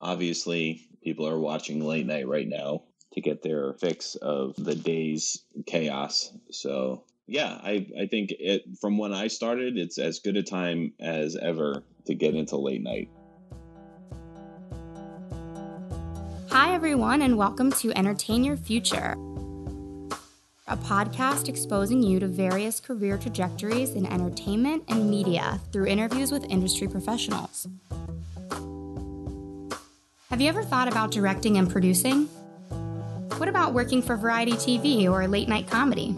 Obviously, people are watching late night right now to get their fix of the day's chaos. So, yeah, I, I think it from when I started, it's as good a time as ever to get into late night. Hi, everyone, and welcome to Entertain Your Future, a podcast exposing you to various career trajectories in entertainment and media through interviews with industry professionals. Have you ever thought about directing and producing? What about working for variety TV or late night comedy?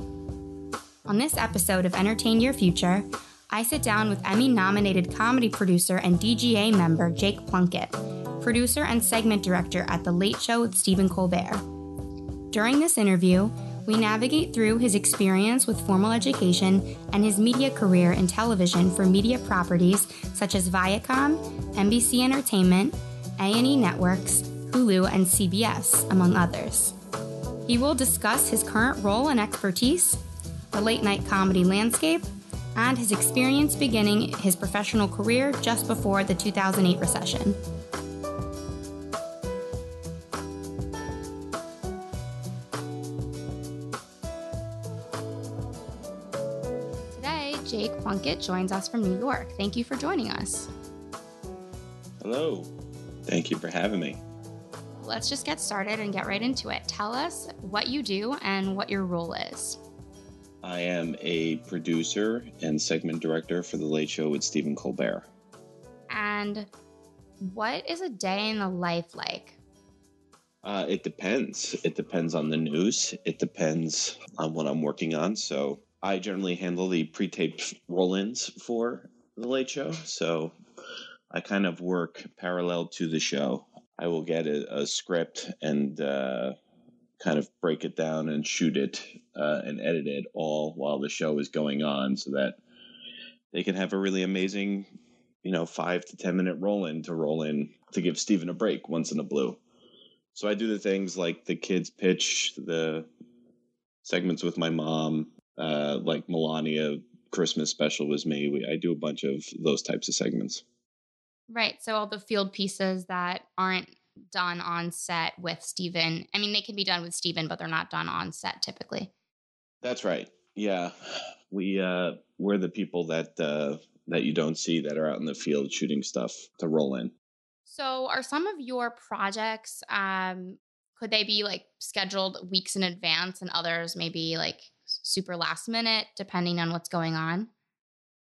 On this episode of Entertain Your Future, I sit down with Emmy nominated comedy producer and DGA member Jake Plunkett, producer and segment director at The Late Show with Stephen Colbert. During this interview, we navigate through his experience with formal education and his media career in television for media properties such as Viacom, NBC Entertainment, A&E Networks, Hulu, and CBS, among others. He will discuss his current role and expertise, the late night comedy landscape, and his experience beginning his professional career just before the 2008 recession. Today, Jake Plunkett joins us from New York. Thank you for joining us. Hello. Thank you for having me. Let's just get started and get right into it. Tell us what you do and what your role is. I am a producer and segment director for The Late Show with Stephen Colbert. And what is a day in the life like? Uh, it depends. It depends on the news. It depends on what I'm working on. So I generally handle the pre-taped roll-ins for the Late Show. So I kind of work parallel to the show. I will get a, a script and uh, kind of break it down and shoot it uh, and edit it all while the show is going on, so that they can have a really amazing, you know, five to ten minute roll in to roll in to give Stephen a break once in a blue. So I do the things like the kids pitch, the segments with my mom, uh, like Melania Christmas special was me. We, I do a bunch of those types of segments. Right. So all the field pieces that aren't done on set with Stephen. I mean, they can be done with Stephen, but they're not done on set typically. That's right. Yeah. We uh we're the people that uh that you don't see that are out in the field shooting stuff to roll in. So, are some of your projects um could they be like scheduled weeks in advance and others maybe like super last minute depending on what's going on?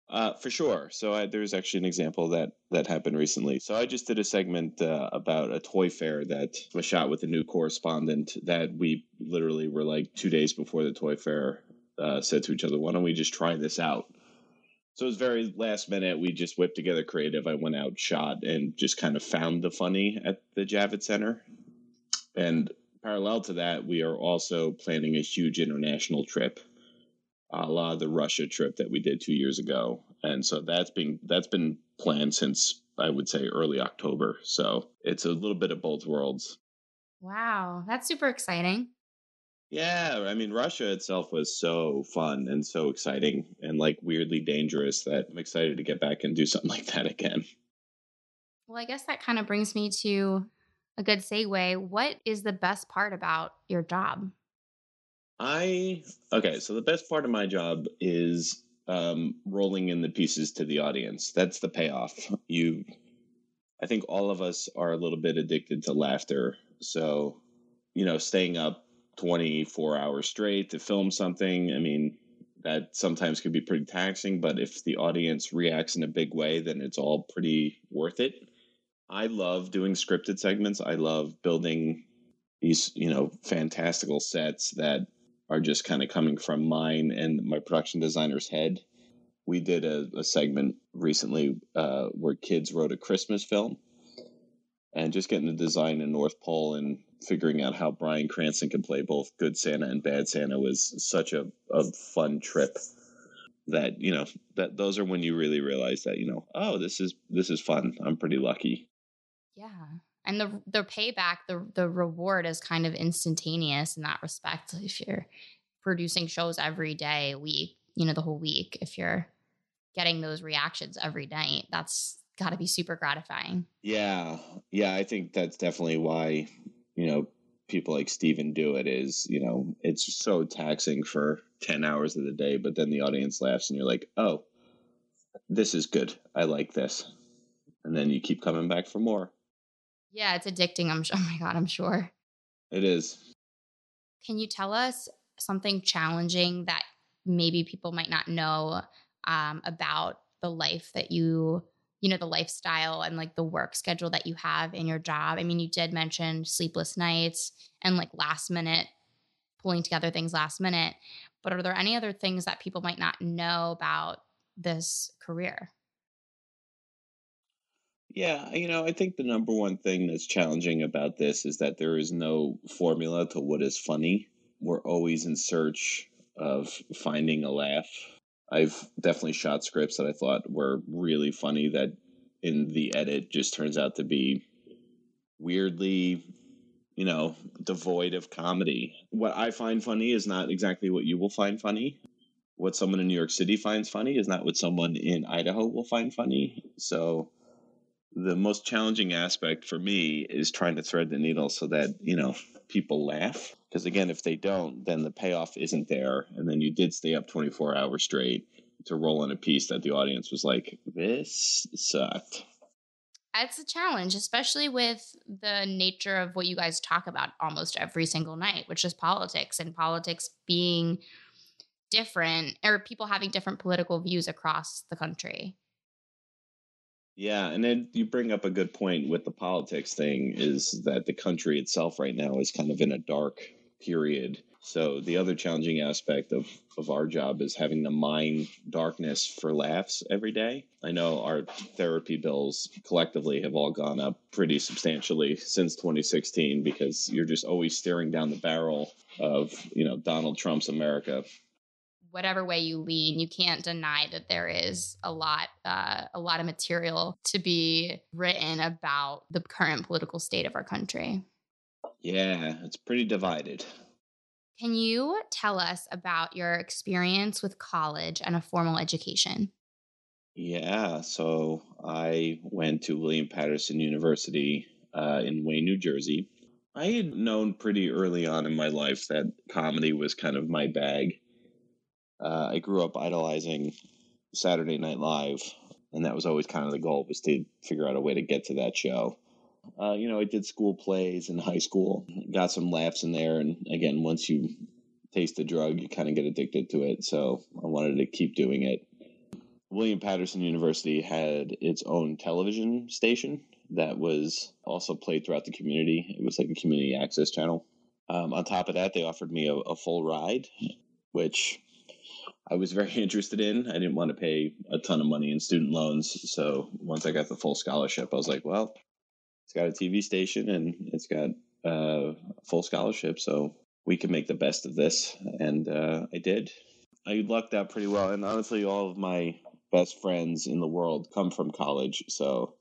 Uh, for sure. So I, there's actually an example that that happened recently. So I just did a segment uh, about a toy fair that was shot with a new correspondent that we literally were like two days before the toy fair uh, said to each other, "Why don't we just try this out?" So it was very last minute. We just whipped together creative. I went out, shot, and just kind of found the funny at the Javits Center. And parallel to that, we are also planning a huge international trip a la the Russia trip that we did two years ago, and so that's been that's been planned since I would say early October. So it's a little bit of both worlds. Wow, that's super exciting. Yeah, I mean Russia itself was so fun and so exciting and like weirdly dangerous that I'm excited to get back and do something like that again. Well, I guess that kind of brings me to a good segue. What is the best part about your job? I okay, so the best part of my job is um, rolling in the pieces to the audience. That's the payoff. You, I think all of us are a little bit addicted to laughter. So, you know, staying up 24 hours straight to film something, I mean, that sometimes can be pretty taxing, but if the audience reacts in a big way, then it's all pretty worth it. I love doing scripted segments. I love building these, you know, fantastical sets that are just kind of coming from mine and my production designer's head. We did a, a segment recently uh, where kids wrote a Christmas film and just getting the design in North Pole and figuring out how Bryan Cranston can play both good Santa and bad Santa was such a, a fun trip that you know that those are when you really realize that you know oh this is this is fun. I'm pretty lucky. Yeah and the the payback the the reward is kind of instantaneous in that respect if you're producing shows every day week you know the whole week if you're getting those reactions every night that's got to be super gratifying. Yeah. Yeah. I think that's definitely why, you know, people like Stephen do it is, you know, it's so taxing for 10 hours of the day, but then the audience laughs and you're like, oh, this is good. I like this. And then you keep coming back for more. Yeah, it's addicting. I'm sure. Oh my God, I'm sure. It is. Can you tell us something challenging that maybe people might not know um, about the life that you you know the lifestyle and like the work schedule that you have in your job i mean you did mention sleepless nights and like last minute pulling together things last minute but are there any other things that people might not know about this career yeah you know i think the number one thing that's challenging about this is that there is no formula to what is funny we're always in search of finding a laugh I've definitely shot scripts that I thought were really funny that in the edit just turns out to be weirdly, you know, devoid of comedy. What I find funny is not exactly what you will find funny. What someone in New York City finds funny is not what someone in Idaho will find funny. So the most challenging aspect for me is trying to thread the needle so that, you know, people laugh. Because again if they don't then the payoff isn't there. And then you did stay up 24 hours straight to roll in a piece that the audience was like this sucked. It's a challenge especially with the nature of what you guys talk about almost every single night which is politics and politics being different or people having different political views across the country yeah, and then you bring up a good point with the politics thing is that the country itself right now is kind of in a dark period. So the other challenging aspect of, of our job is having to mine darkness for laughs every day. I know our therapy bills collectively have all gone up pretty substantially since 2016 because you're just always staring down the barrel of, you know, Donald Trump's America whatever way you lean, you can't deny that there is a lot, uh, a lot of material to be written about the current political state of our country. Yeah, it's pretty divided. Can you tell us about your experience with college and a formal education? Yeah, so I went to William Paterson University uh, in Wayne, New Jersey. I had known pretty early on in my life that comedy was kind of my bag uh, I grew up idolizing Saturday Night Live, and that was always kind of the goal was to figure out a way to get to that show. Uh, you know, I did school plays in high school, got some laughs in there, and again, once you taste the drug, you kind of get addicted to it. So I wanted to keep doing it. William Paterson University had its own television station that was also played throughout the community. It was like a community access channel. Um, on top of that, they offered me a, a full ride, which I was very interested in. I didn't want to pay a ton of money in student loans. So once I got the full scholarship, I was like, well, it's got a TV station and it's got a full scholarship. So we can make the best of this. And uh, I did. I lucked out pretty well. And honestly, all of my best friends in the world come from college. So,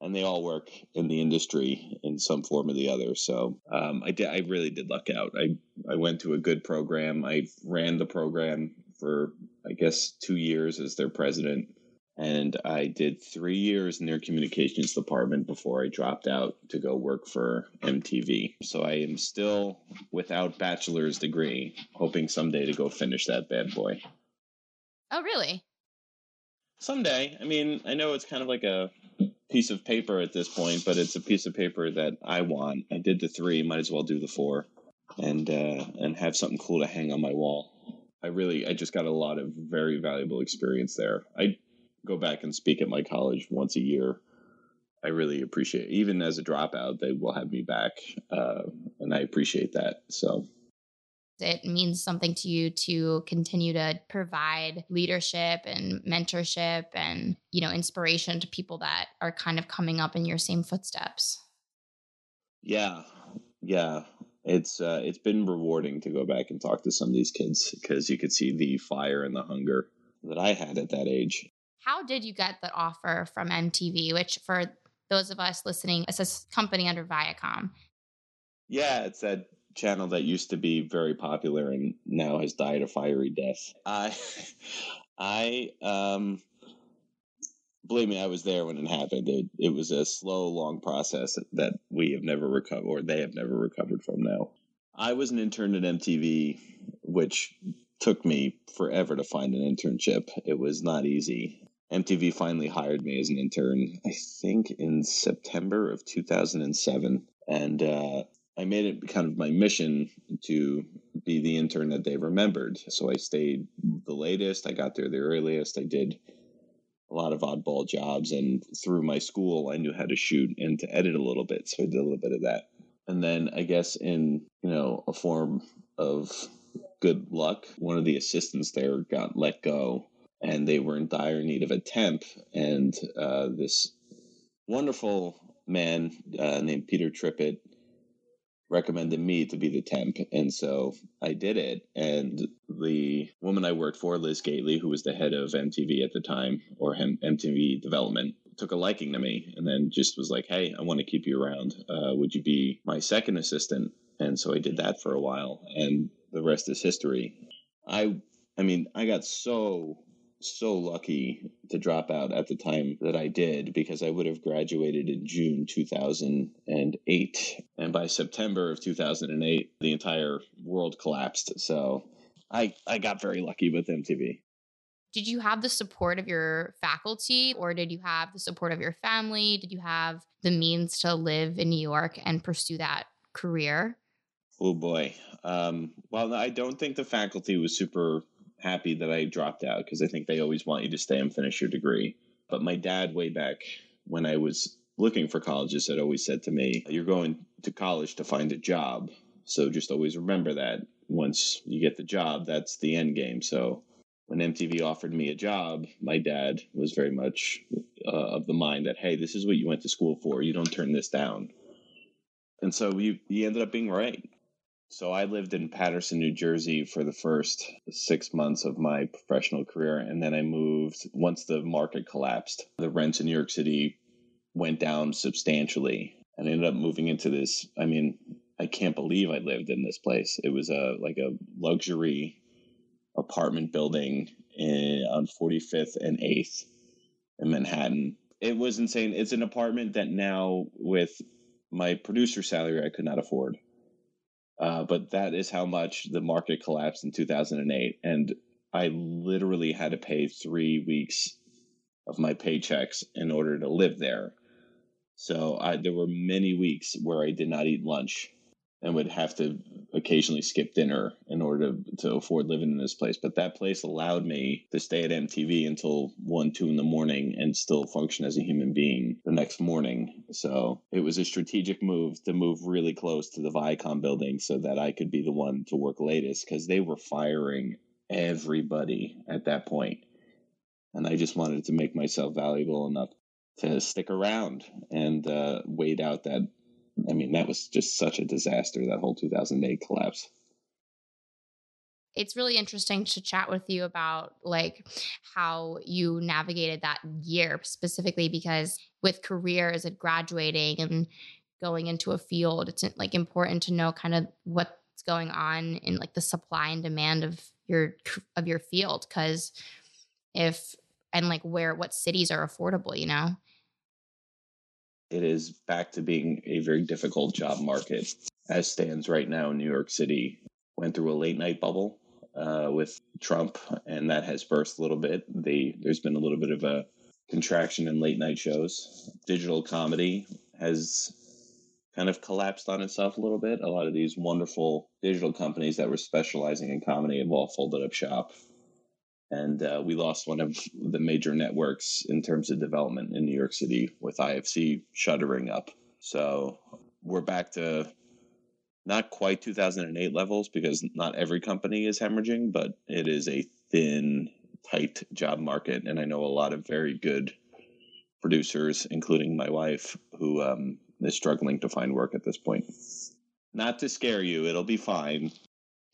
and they all work in the industry in some form or the other. So um, I did. I really did luck out. I I went to a good program. I ran the program for I guess two years as their president, and I did three years in their communications department before I dropped out to go work for MTV. So I am still without bachelor's degree, hoping someday to go finish that bad boy. Oh, really? Someday. I mean, I know it's kind of like a piece of paper at this point, but it's a piece of paper that I want. I did the three, might as well do the four, and uh, and have something cool to hang on my wall. I really, I just got a lot of very valuable experience there. I go back and speak at my college once a year. I really appreciate, it. even as a dropout, they will have me back, uh, and I appreciate that. So it means something to you to continue to provide leadership and mentorship and you know inspiration to people that are kind of coming up in your same footsteps yeah yeah it's uh, it's been rewarding to go back and talk to some of these kids because you could see the fire and the hunger that I had at that age. How did you get the offer from MTV? Which, for those of us listening, it's a company under Viacom. Yeah, it's that channel that used to be very popular and now has died a fiery death. I, I, um, believe me, I was there when it happened. It, it was a slow, long process that we have never recovered, or they have never recovered from now. I was an intern at MTV, which took me forever to find an internship. It was not easy. MTV finally hired me as an intern, I think in September of 2007. And uh, I made it kind of my mission to be the intern that they remembered. So I stayed the latest, I got there the earliest, I did a lot of oddball jobs. And through my school, I knew how to shoot and to edit a little bit. So I did a little bit of that. And then I guess in, you know, a form of good luck, one of the assistants there got let go and they were in dire need of a temp. And uh, this wonderful man uh, named Peter Trippett recommended me to be the temp. And so I did it. And the woman I worked for, Liz Gateley, who was the head of MTV at the time, or MTV development, took a liking to me and then just was like, hey, I want to keep you around. Uh, would you be my second assistant? And so I did that for a while. And the rest is history. I I mean, I got so so lucky to drop out at the time that I did because I would have graduated in June 2008 and by September of 2008 the entire world collapsed. So I I got very lucky with MTV. Did you have the support of your faculty or did you have the support of your family? Did you have the means to live in New York and pursue that career? Oh boy. Um, well, I don't think the faculty was super happy that I dropped out because I think they always want you to stay and finish your degree. But my dad, way back when I was looking for colleges, had always said to me, You're going to college to find a job. So just always remember that once you get the job, that's the end game. So when MTV offered me a job, my dad was very much uh, of the mind that, hey, this is what you went to school for. You don't turn this down. And so he, he ended up being right. So I lived in Paterson, New Jersey for the first six months of my professional career. And then I moved once the market collapsed. The rents in New York City went down substantially. And I ended up moving into this. I mean, I can't believe I lived in this place. It was a like a luxury apartment building in, on 45th and 8th in Manhattan. It was insane. It's an apartment that now, with my producer salary, I could not afford. Uh, but that is how much the market collapsed in 2008. And I literally had to pay three weeks of my paychecks in order to live there. So I, there were many weeks where I did not eat lunch and would have to occasionally skip dinner in order to, to afford living in this place. But that place allowed me to stay at MTV until one, two in the morning and still function as a human being the next morning. So it was a strategic move to move really close to the Viacom building so that I could be the one to work latest because they were firing everybody at that point. And I just wanted to make myself valuable enough to stick around and uh, wait out that I mean, that was just such a disaster, that whole 2008 collapse. It's really interesting to chat with you about like how you navigated that year specifically because with careers and graduating and going into a field, it's like important to know kind of what's going on in like the supply and demand of your of your field because if and like where what cities are affordable, you know it is back to being a very difficult job market as stands right now New York City. Went through a late night bubble uh, with Trump, and that has burst a little bit. They, there's been a little bit of a contraction in late night shows. Digital comedy has kind of collapsed on itself a little bit. A lot of these wonderful digital companies that were specializing in comedy have all folded up shop and uh, we lost one of the major networks in terms of development in New York City with IFC shuttering up. So we're back to not quite 2008 levels because not every company is hemorrhaging, but it is a thin, tight job market. And I know a lot of very good producers, including my wife, who um, is struggling to find work at this point. Not to scare you, it'll be fine.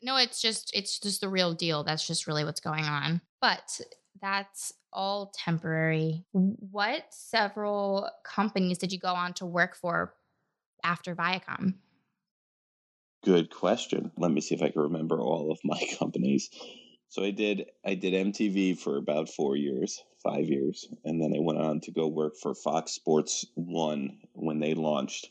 No, it's just it's just the real deal. That's just really what's going on. But that's all temporary. What several companies did you go on to work for after Viacom? Good question. Let me see if I can remember all of my companies. So I did I did MTV for about four years, five years, and then I went on to go work for Fox Sports One when they launched.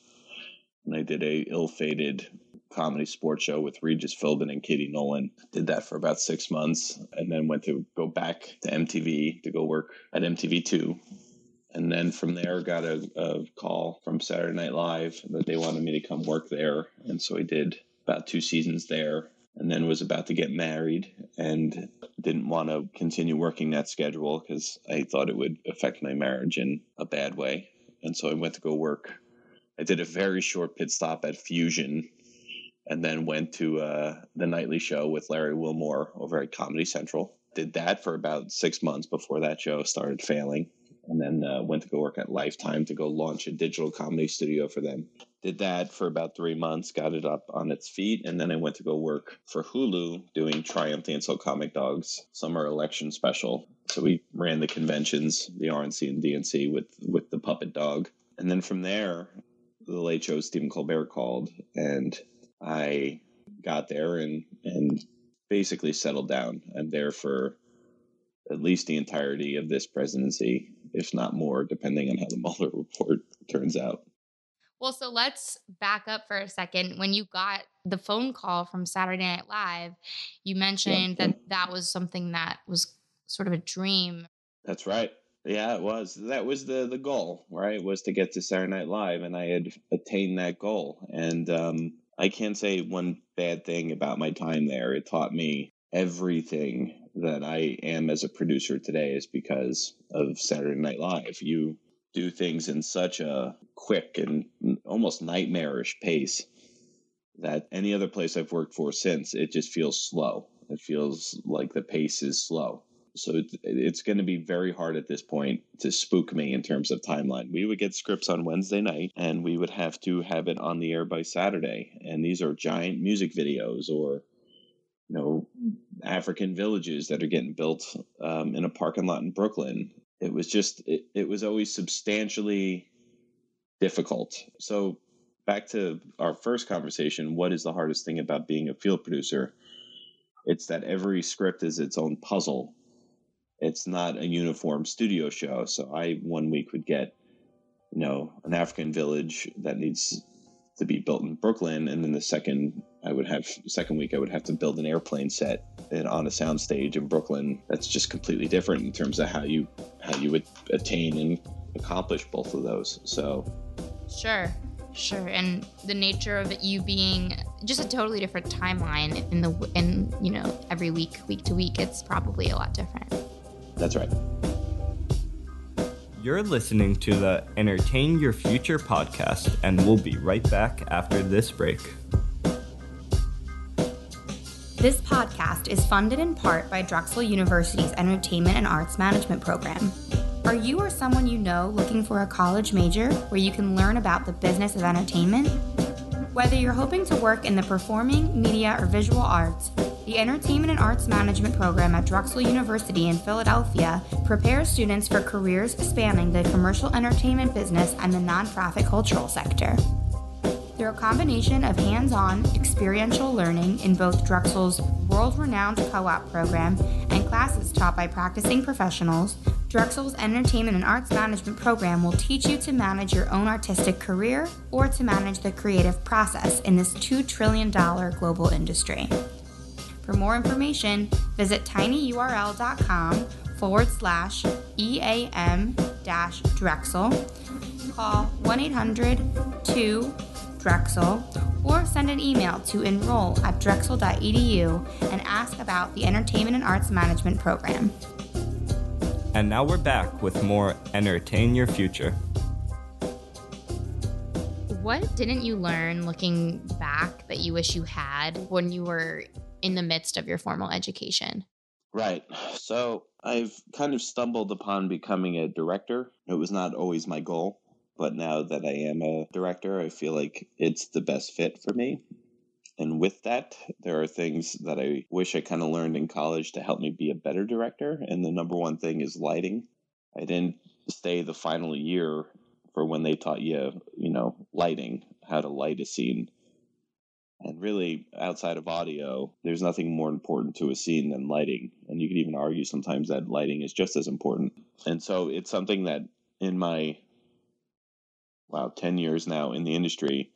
And I did a ill-fated comedy sports show with Regis Philbin and Katie Nolan. Did that for about six months, and then went to go back to MTV to go work at MTV Two. And then from there, got a, a call from Saturday Night Live that they wanted me to come work there, and so I did about two seasons there and then was about to get married and didn't want to continue working that schedule because I thought it would affect my marriage in a bad way. And so I went to go work. I did a very short pit stop at Fusion and then went to uh, the nightly show with Larry Wilmore over at Comedy Central. Did that for about six months before that show started failing. And then uh, went to go work at Lifetime to go launch a digital comedy studio for them did that for about three months, got it up on its feet, and then I went to go work for Hulu doing Triumph the Insult Comic Dogs summer election special. So we ran the conventions, the RNC and DNC with with the puppet dog, and then from there, the Late Show Stephen Colbert called, and I got there and and basically settled down. I'm there for at least the entirety of this presidency, if not more, depending on how the Mueller report turns out. Well, so let's back up for a second. When you got the phone call from Saturday Night Live, you mentioned yeah. that that was something that was sort of a dream. That's right. Yeah, it was. That was the the goal, right? Was to get to Saturday Night Live, and I had attained that goal. And um, I can't say one bad thing about my time there. It taught me everything that I am as a producer today is because of Saturday Night Live. You do things in such a quick and almost nightmarish pace that any other place I've worked for since, it just feels slow. It feels like the pace is slow. So it's going to be very hard at this point to spook me in terms of timeline. We would get scripts on Wednesday night and we would have to have it on the air by Saturday. And these are giant music videos or, you know, African villages that are getting built um, in a parking lot in Brooklyn it was just it, it was always substantially difficult so back to our first conversation what is the hardest thing about being a field producer it's that every script is its own puzzle it's not a uniform studio show so i one week would get you know an african village that needs to be built in brooklyn and then the second I would have second week I would have to build an airplane set and on a soundstage in Brooklyn. That's just completely different in terms of how you how you would attain and accomplish both of those. So Sure. Sure. And the nature of it you being just a totally different timeline in the in, you know, every week, week to week, it's probably a lot different. That's right. You're listening to the Entertain Your Future podcast, and we'll be right back after this break. This podcast is funded in part by Drexel University's Entertainment and Arts Management program. Are you or someone you know looking for a college major where you can learn about the business of entertainment? Whether you're hoping to work in the performing, media, or visual arts, the Entertainment and Arts Management program at Drexel University in Philadelphia prepares students for careers spanning the commercial entertainment business and the nonprofit cultural sector. Through a combination of hands on, experiential learning in both Drexel's world renowned co op program and classes taught by practicing professionals, Drexel's Entertainment and Arts Management program will teach you to manage your own artistic career or to manage the creative process in this $2 trillion global industry. For more information, visit tinyurl.com forward slash EAM dash Drexel. Call 1 800 2 Drexel, or send an email to enroll at drexel.edu and ask about the Entertainment and Arts Management program. And now we're back with more Entertain Your Future. What didn't you learn looking back that you wish you had when you were in the midst of your formal education? Right. So I've kind of stumbled upon becoming a director. It was not always my goal but now that I am a director, I feel like it's the best fit for me. And with that, there are things that I wish I kind of learned in college to help me be a better director. And the number one thing is lighting. I didn't stay the final year for when they taught you, you know, lighting, how to light a scene. And really, outside of audio, there's nothing more important to a scene than lighting. And you could even argue sometimes that lighting is just as important. And so it's something that in my, wow, 10 years now in the industry,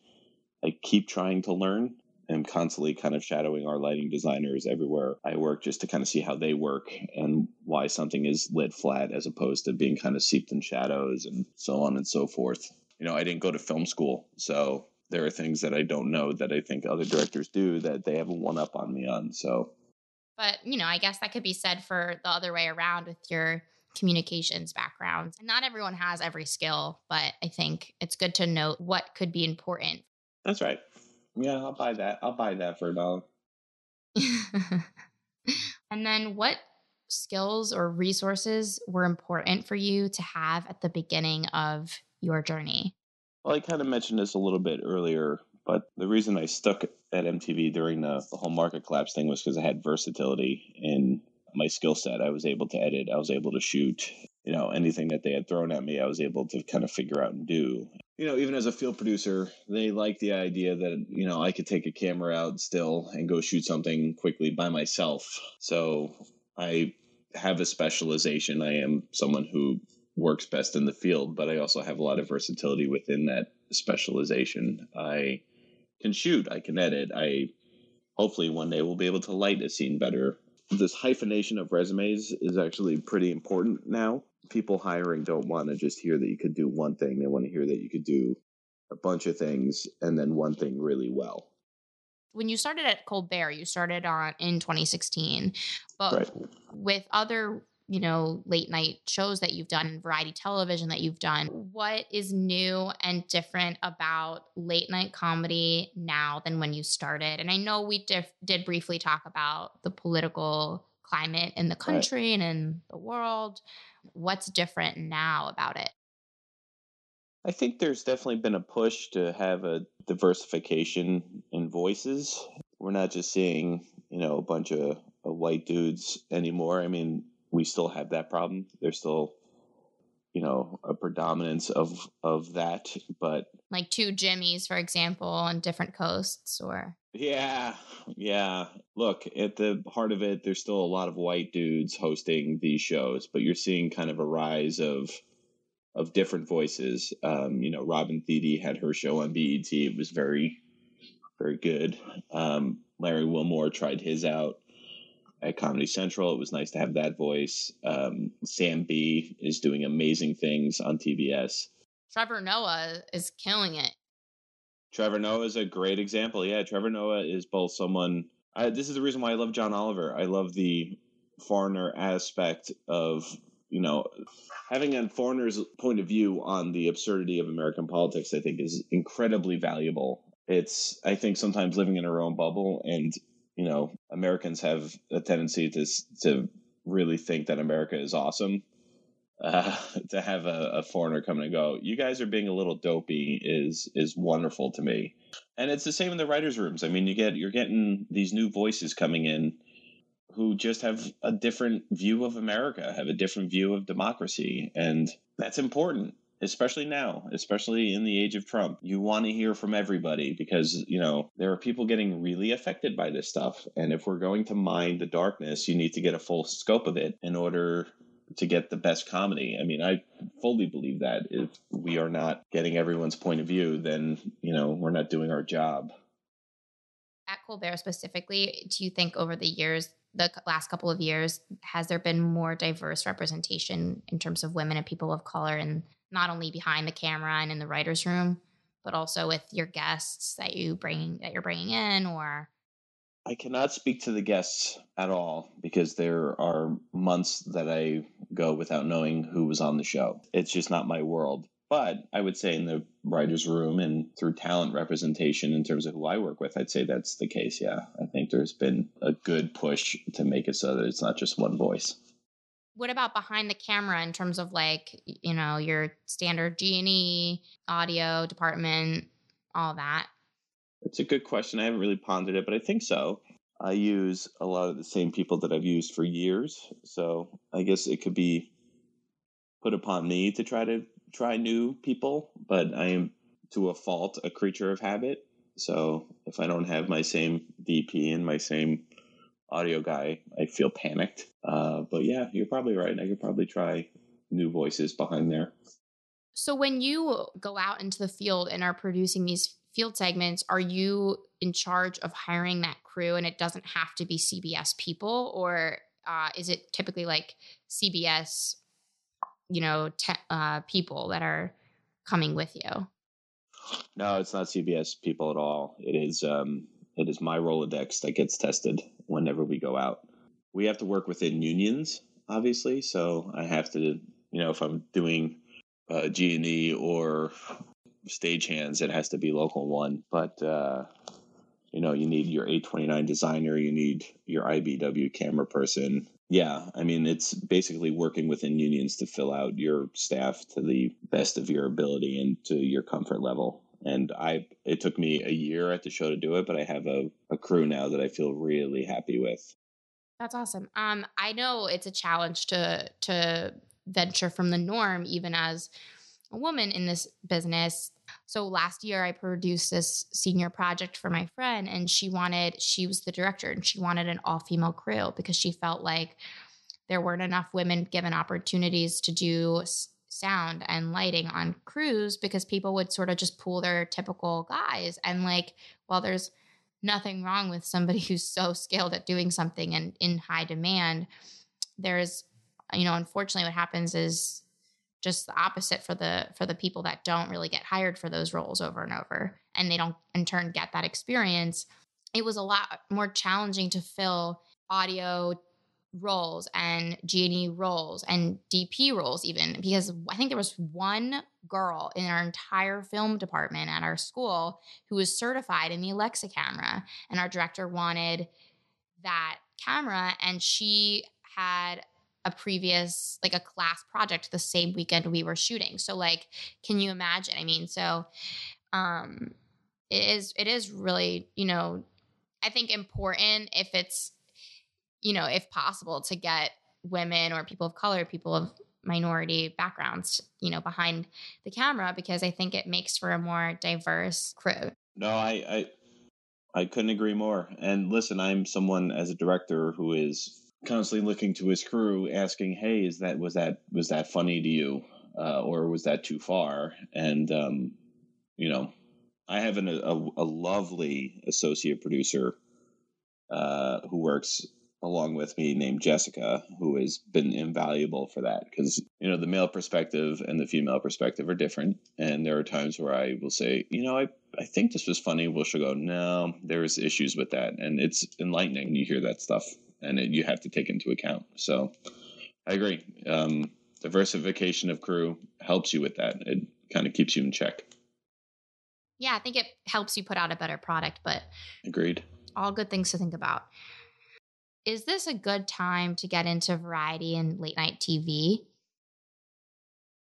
I keep trying to learn. I'm constantly kind of shadowing our lighting designers everywhere I work just to kind of see how they work and why something is lit flat as opposed to being kind of seeped in shadows and so on and so forth. You know, I didn't go to film school, so there are things that I don't know that I think other directors do that they have a one up on me on. So, but you know, I guess that could be said for the other way around with your communications background. Not everyone has every skill, but I think it's good to note what could be important. That's right. Yeah, I'll buy that. I'll buy that for a dollar. and then what skills or resources were important for you to have at the beginning of your journey? Well, I kind of mentioned this a little bit earlier, but the reason I stuck at MTV during the, the whole market collapse thing was because I had versatility in my skill set. I was able to edit, I was able to shoot, you know, anything that they had thrown at me, I was able to kind of figure out and do. You know, even as a field producer, they like the idea that, you know, I could take a camera out still and go shoot something quickly by myself. So I have a specialization. I am someone who works best in the field, but I also have a lot of versatility within that specialization. I can shoot, I can edit, I hopefully one day will be able to light a scene better. This hyphenation of resumes is actually pretty important now. People hiring don't want to just hear that you could do one thing, they want to hear that you could do a bunch of things and then one thing really well. When you started at Colbert, you started on in 2016, but right. with other you know, late night shows that you've done, and variety television that you've done. What is new and different about late night comedy now than when you started? And I know we dif- did briefly talk about the political climate in the country right. and in the world. What's different now about it? I think there's definitely been a push to have a diversification in voices. We're not just seeing, you know, a bunch of, of white dudes anymore. I mean, we still have that problem. There's still, you know, a predominance of of that, but like two Jimmys, for example, on different coasts, or yeah, yeah. Look, at the heart of it, there's still a lot of white dudes hosting these shows, but you're seeing kind of a rise of of different voices. Um, you know, Robin Thede had her show on BET. It was very, very good. Um, Larry Wilmore tried his out at Comedy Central. It was nice to have that voice. Um, Sam Bee is doing amazing things on TBS. Trevor Noah is killing it. Trevor Noah is a great example. Yeah, Trevor Noah is both someone. I, this is the reason why I love John Oliver. I love the foreigner aspect of you know having a foreigner's point of view on the absurdity of American politics. I think is incredibly valuable. It's I think sometimes living in our own bubble and you know, Americans have a tendency to to really think that America is awesome. Uh, to have a, a, foreigner come and go, you guys are being a little dopey is is wonderful to me. And it's the same in the writers' rooms. I mean, you get you're getting these new voices coming in who just have a different view of America, have a different view of democracy, and that's important especially now, especially in the age of Trump. You want to hear from everybody because, you know, there are people getting really affected by this stuff. And if we're going to mine the darkness, you need to get a full scope of it in order to get the best comedy. I mean, I fully believe that if we are not getting everyone's point of view, then, you know, we're not doing our job. At Colbert specifically, do you think over the years, the last couple of years, has there been more diverse representation in terms of women and people of color in not only behind the camera and in the writers room but also with your guests that you bring that you're bringing in or I cannot speak to the guests at all because there are months that I go without knowing who was on the show. It's just not my world. But I would say in the writer's room and through talent representation in terms of who I work with, I'd say that's the case. Yeah. I think there's been a good push to make it so that it's not just one voice what about behind the camera in terms of like you know your standard g&e audio department all that? It's a good question. I haven't really pondered it but i think so. I use a lot of the same people that i've used for years so i guess it could be put upon me to try to try new people but i am to a fault a creature of habit. So if I don't have my same DP and my same audio guy, I feel panicked. Uh, but yeah, you're probably right. I could probably try new voices behind there. So when you go out into the field and are producing these field segments, are you in charge of hiring that crew and it doesn't have to be CBS people or uh, is it typically like CBS, you know, te- uh, people that are coming with you? No, it's not CBS people at all. It is um, it is my Rolodex that gets tested whenever we go out. We have to work within unions, obviously. So I have to, you know, if I'm doing uh, G and E or stagehands, it has to be local one. But uh, you know, you need your 829 designer, you need your IBEW camera person. Yeah, I mean, it's basically working within unions to fill out your staff to the best of your ability and to your comfort level. And I, it took me a year at the show to do it, but I have a, a crew now that I feel really happy with. That's awesome. Um, I know it's a challenge to to venture from the norm, even as a woman in this business. So last year I produced this senior project for my friend and she wanted she was the director and she wanted an all-female crew because she felt like there weren't enough women given opportunities to do sound and lighting on crews because people would sort of just pull their typical guys and like while there's nothing wrong with somebody who's so skilled at doing something and in high demand there's you know unfortunately what happens is just the opposite for the for the people that don't really get hired for those roles over and over and they don't in turn get that experience. It was a lot more challenging to fill audio roles and G&E roles and DP roles even because I think there was one girl in our entire film department at our school who was certified in the Alexa camera and our director wanted that camera and she had a previous like a class project the same weekend we were shooting. So like can you imagine? I mean, so um it is it is really, you know, I think important if it's you know, if possible to get women or people of color, people of minority backgrounds, you know, behind the camera because I think it makes for a more diverse crew. No, I I I couldn't agree more. And listen, I'm someone as a director who is constantly looking to his crew, asking, "Hey, is that was that was that funny to you, uh, or was that too far?" And um, you know, I have an, a, a lovely associate producer uh, who works along with me named Jessica, who has been invaluable for that because you know the male perspective and the female perspective are different, and there are times where I will say, you know, I I think this was funny. Well, she'll go, no, there's issues with that, and it's enlightening when you hear that stuff and it, you have to take into account. So I agree. Um, diversification of crew helps you with that. It kind of keeps you in check. Yeah, I think it helps you put out a better product, but agreed. All good things to think about. Is this a good time to get into variety and late night TV?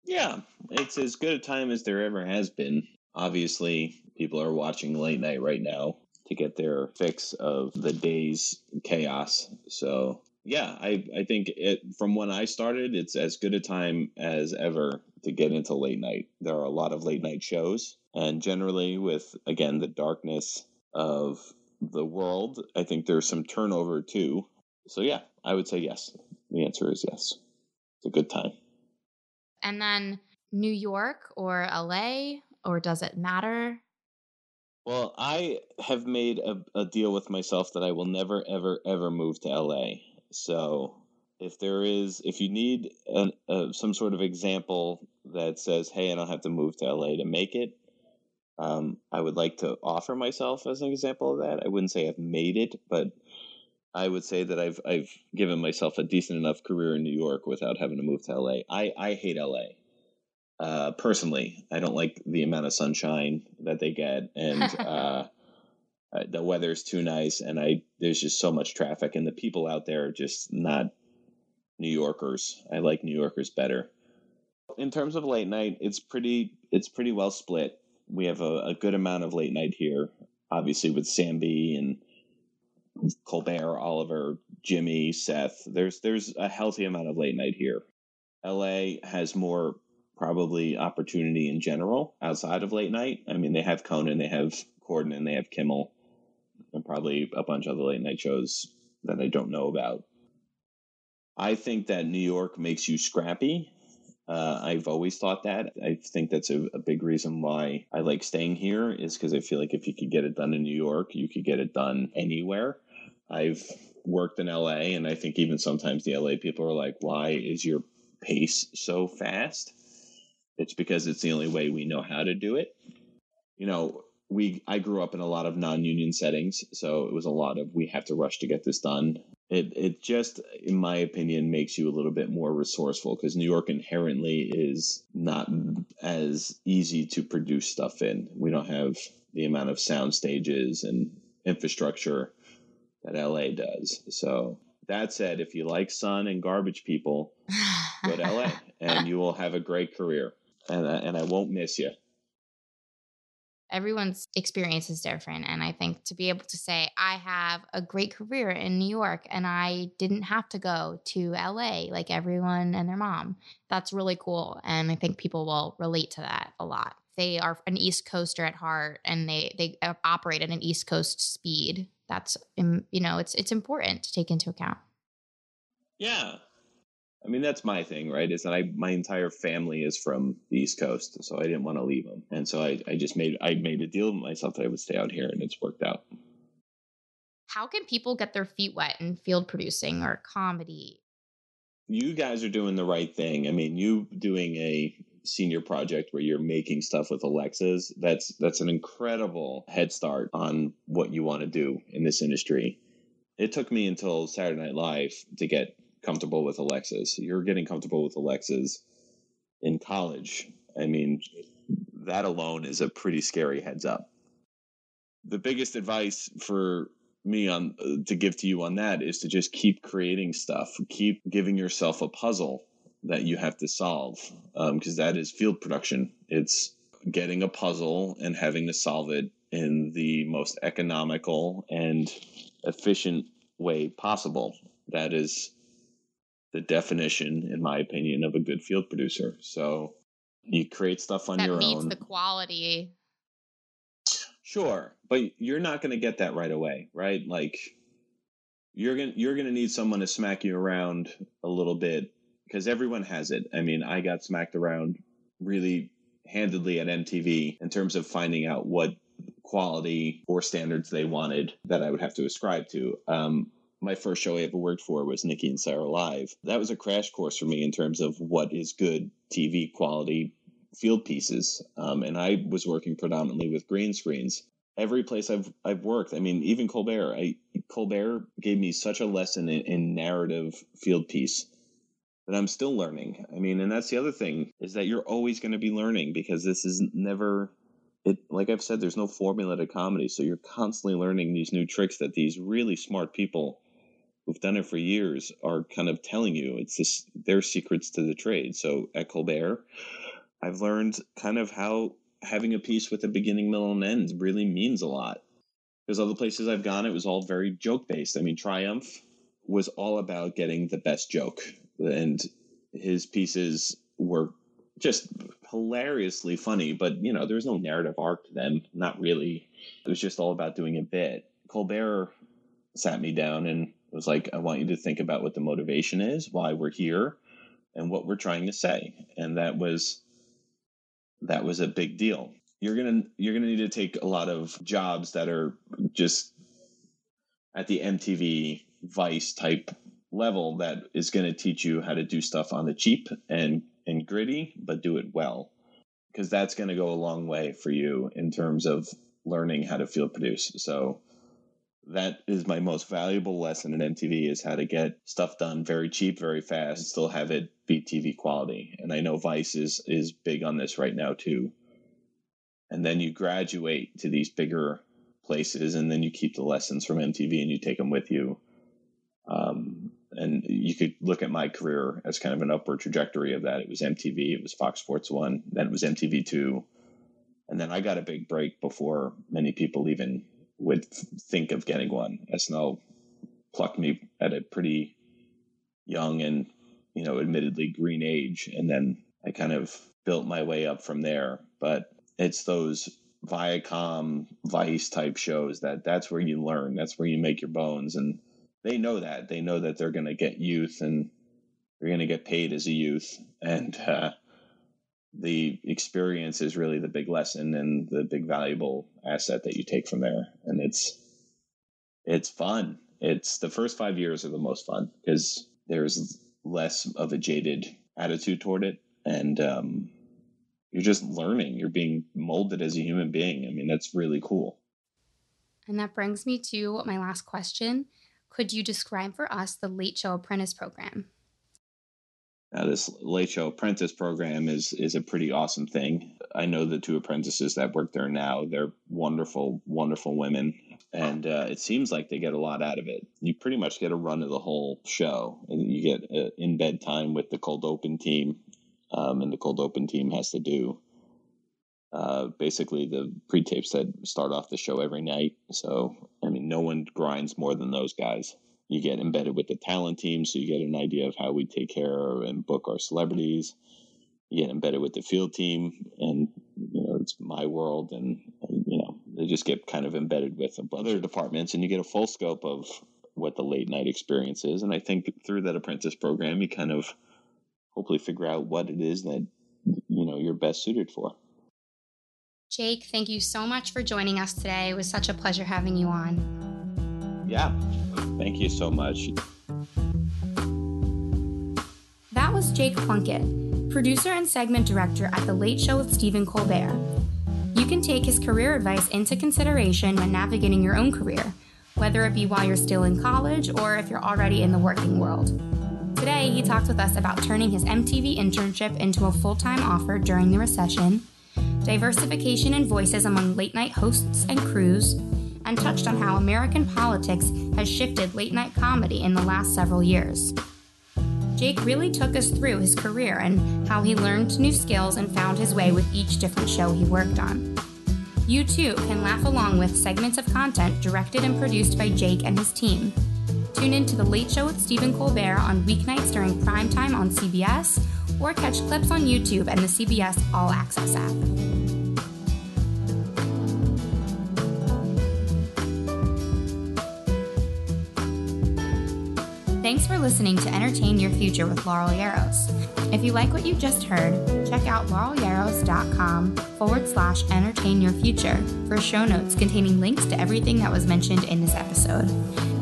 Yeah, it's as good a time as there ever has been. Obviously, people are watching late night right now to get their fix of the day's chaos. So yeah, I, I think it from when I started, it's as good a time as ever to get into late night. There are a lot of late night shows, and generally, with again the darkness of the world, I think there's some turnover too. So yeah, I would say yes. The answer is yes. It's a good time. And then New York or LA, or does it matter? Well, I have made a, a deal with myself that I will never, ever, ever move to LA. So if there is, if you need an, uh, some sort of example that says, hey, I don't have to move to LA to make it, um, I would like to offer myself as an example of that. I wouldn't say I've made it, but I would say that I've I've given myself a decent enough career in New York without having to move to LA. I, I hate LA. Uh, personally, I don't like the amount of sunshine that they get, and uh, uh, the weather's too nice, and I there's just so much traffic, and the people out there are just not New Yorkers. I like New Yorkers better. In terms of late night, it's pretty it's pretty well split. We have a, a good amount of late night here, obviously with Sam Bee and Colbert, Oliver, Jimmy, Seth. There's there's a healthy amount of late night here. LA has more probably opportunity in general outside of late night. I mean, they have Conan, they have Corden, and they have Kimmel. and probably a bunch of other late night shows that I don't know about. I think that New York makes you scrappy. Uh, I've always thought that. I think that's a, a big reason why I like staying here is because I feel like if you could get it done in New York, you could get it done anywhere. I've worked in LA, and I think even sometimes the LA people are like, why is your pace so fast? It's because it's the only way we know how to do it. You know, we I grew up in a lot of non-union settings, so it was a lot of we have to rush to get this done. It it just, in my opinion, makes you a little bit more resourceful because New York inherently is not as easy to produce stuff in. We don't have the amount of sound stages and infrastructure that LA does. So that said, if you like sun and garbage people, go to LA and you will have a great career. And and I won't miss you everyone's experience is different. And I think to be able to say, I have a great career in New York and I didn't have to go to LA like everyone and their mom, that's really cool. And I think people will relate to that a lot. They are an East Coaster at heart and they, they uh, operate at an East Coast speed. That's, you know, it's, it's important to take into account. Yeah, I mean, that's my thing, right? Is that I my entire family is from the East Coast, so I didn't want to leave them, and so I, I just made I made a deal with myself that I would stay out here, and it's worked out. How can people get their feet wet in field producing or comedy? You guys are doing the right thing. I mean, you doing a senior project where you're making stuff with Alexas, that's that's an incredible head start on what you want to do in this industry. It took me until Saturday Night Live to get comfortable with Alexas. You're getting comfortable with Alexas in college. I mean, that alone is a pretty scary heads up. The biggest advice for me on uh, to give to you on that is to just keep creating stuff, keep giving yourself a puzzle that you have to solve because um, that is field production. It's getting a puzzle and having to solve it in the most economical and efficient way possible. That is the definition, in my opinion, of a good field producer. So you create stuff on that your meets own. the quality. Sure, but you're not going to get that right away, right? Like you're going to you're going to need someone to smack you around a little bit because everyone has it. I mean, I got smacked around really handedly at MTV in terms of finding out what quality or standards they wanted that I would have to ascribe to. Um, my first show I ever worked for was Nikki and Sara Live. That was a crash course for me in terms of what is good TV quality field pieces. Um, and I was working predominantly with green screens. Every place I've I've worked, I mean, even Colbert, I Colbert gave me such a lesson in, in narrative field piece that I'm still learning. I mean, and that's the other thing is that you're always going to be learning because this is never it like I've said, there's no formula to comedy. So you're constantly learning these new tricks that these really smart people who've done it for years are kind of telling you it's this their secrets to the trade. So at Colbert, I've learned kind of how having a piece with a beginning, middle, and end really means a lot. Because other places I've gone, it was all very joke based. I mean, Triumph was all about getting the best joke, and his pieces were just hilariously funny. But you know, there was no narrative arc to them, not really. It was just all about doing a bit. Colbert sat me down and was like, I want you to think about what the motivation is, why we're here, and what we're trying to say. And that was that was a big deal. You're gonna you're gonna need to take a lot of jobs that are just at the MTV Vice type level that is going to teach you how to do stuff on the cheap and and gritty, but do it well, because that's going to go a long way for you in terms of learning how to field produce. So that is my most valuable lesson in MTV is how to get stuff done very cheap, very fast, and still have it be TV quality. And I know Vice is is big on this right now too. And then you graduate to these bigger places, and then you keep the lessons from MTV and you take them with you. Um, and you could look at my career as kind of an upward trajectory of that. It was MTV, it was Fox Sports One, then it was MTV Two, and then I got a big break before many people even would think of getting one. SNL plucked me at a pretty young and, you know, admittedly green age. And then I kind of built my way up from there. But it's those Viacom, Vice type shows that that's where you learn. That's where you make your bones. And they know that. They know that they're going to get youth and they're going to get paid as a youth. And uh, the experience is really the big lesson and the big valuable asset that you take from there. And it's, it's fun. It's the first five years are the most fun because there's less of a jaded attitude toward it. And, um, you're just learning you're being molded as a human being i mean that's really cool and that brings me to my last question could you describe for us the late show apprentice program now this late show apprentice program is is a pretty awesome thing i know the two apprentices that work there now they're wonderful wonderful women and uh, it seems like they get a lot out of it you pretty much get a run of the whole show you get uh, in bed time with the cold open team um, and the cold open team has to do uh, basically the pre-tapes that start off the show every night. So I mean, no one grinds more than those guys. You get embedded with the talent team, so you get an idea of how we take care and book our celebrities. You get embedded with the field team, and you know it's my world, and, and you know they just get kind of embedded with other departments, and you get a full scope of what the late night experience is. And I think through that apprentice program, you kind of hopefully figure out what it is that you know you're best suited for. Jake, thank you so much for joining us today. It was such a pleasure having you on. Yeah, thank you so much. That was Jake Plunkett, producer and segment director at The Late Show with Stephen Colbert. You can take his career advice into consideration when navigating your own career, whether it be while you're still in college or if you're already in the working world. Today, he talked with us about turning his MTV internship into a full time offer during the recession, diversification in voices among late night hosts and crews, and touched on how American politics has shifted late night comedy in the last several years. Jake really took us through his career and how he learned new skills and found his way with each different show he worked on. You too can laugh along with segments of content directed and produced by Jake and his team. Tune in to The Late Show with Stephen Colbert on weeknights during prime time on CBS, or catch clips on YouTube and the CBS All Access app. Thanks for listening to Entertain Your Future with Laurel Yarros. If you like what you just heard, check out laurelyarros.com forward slash entertain your future for show notes containing links to everything that was mentioned in this episode.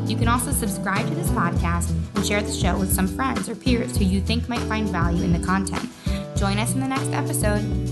You can also subscribe to this podcast and share the show with some friends or peers who you think might find value in the content. Join us in the next episode.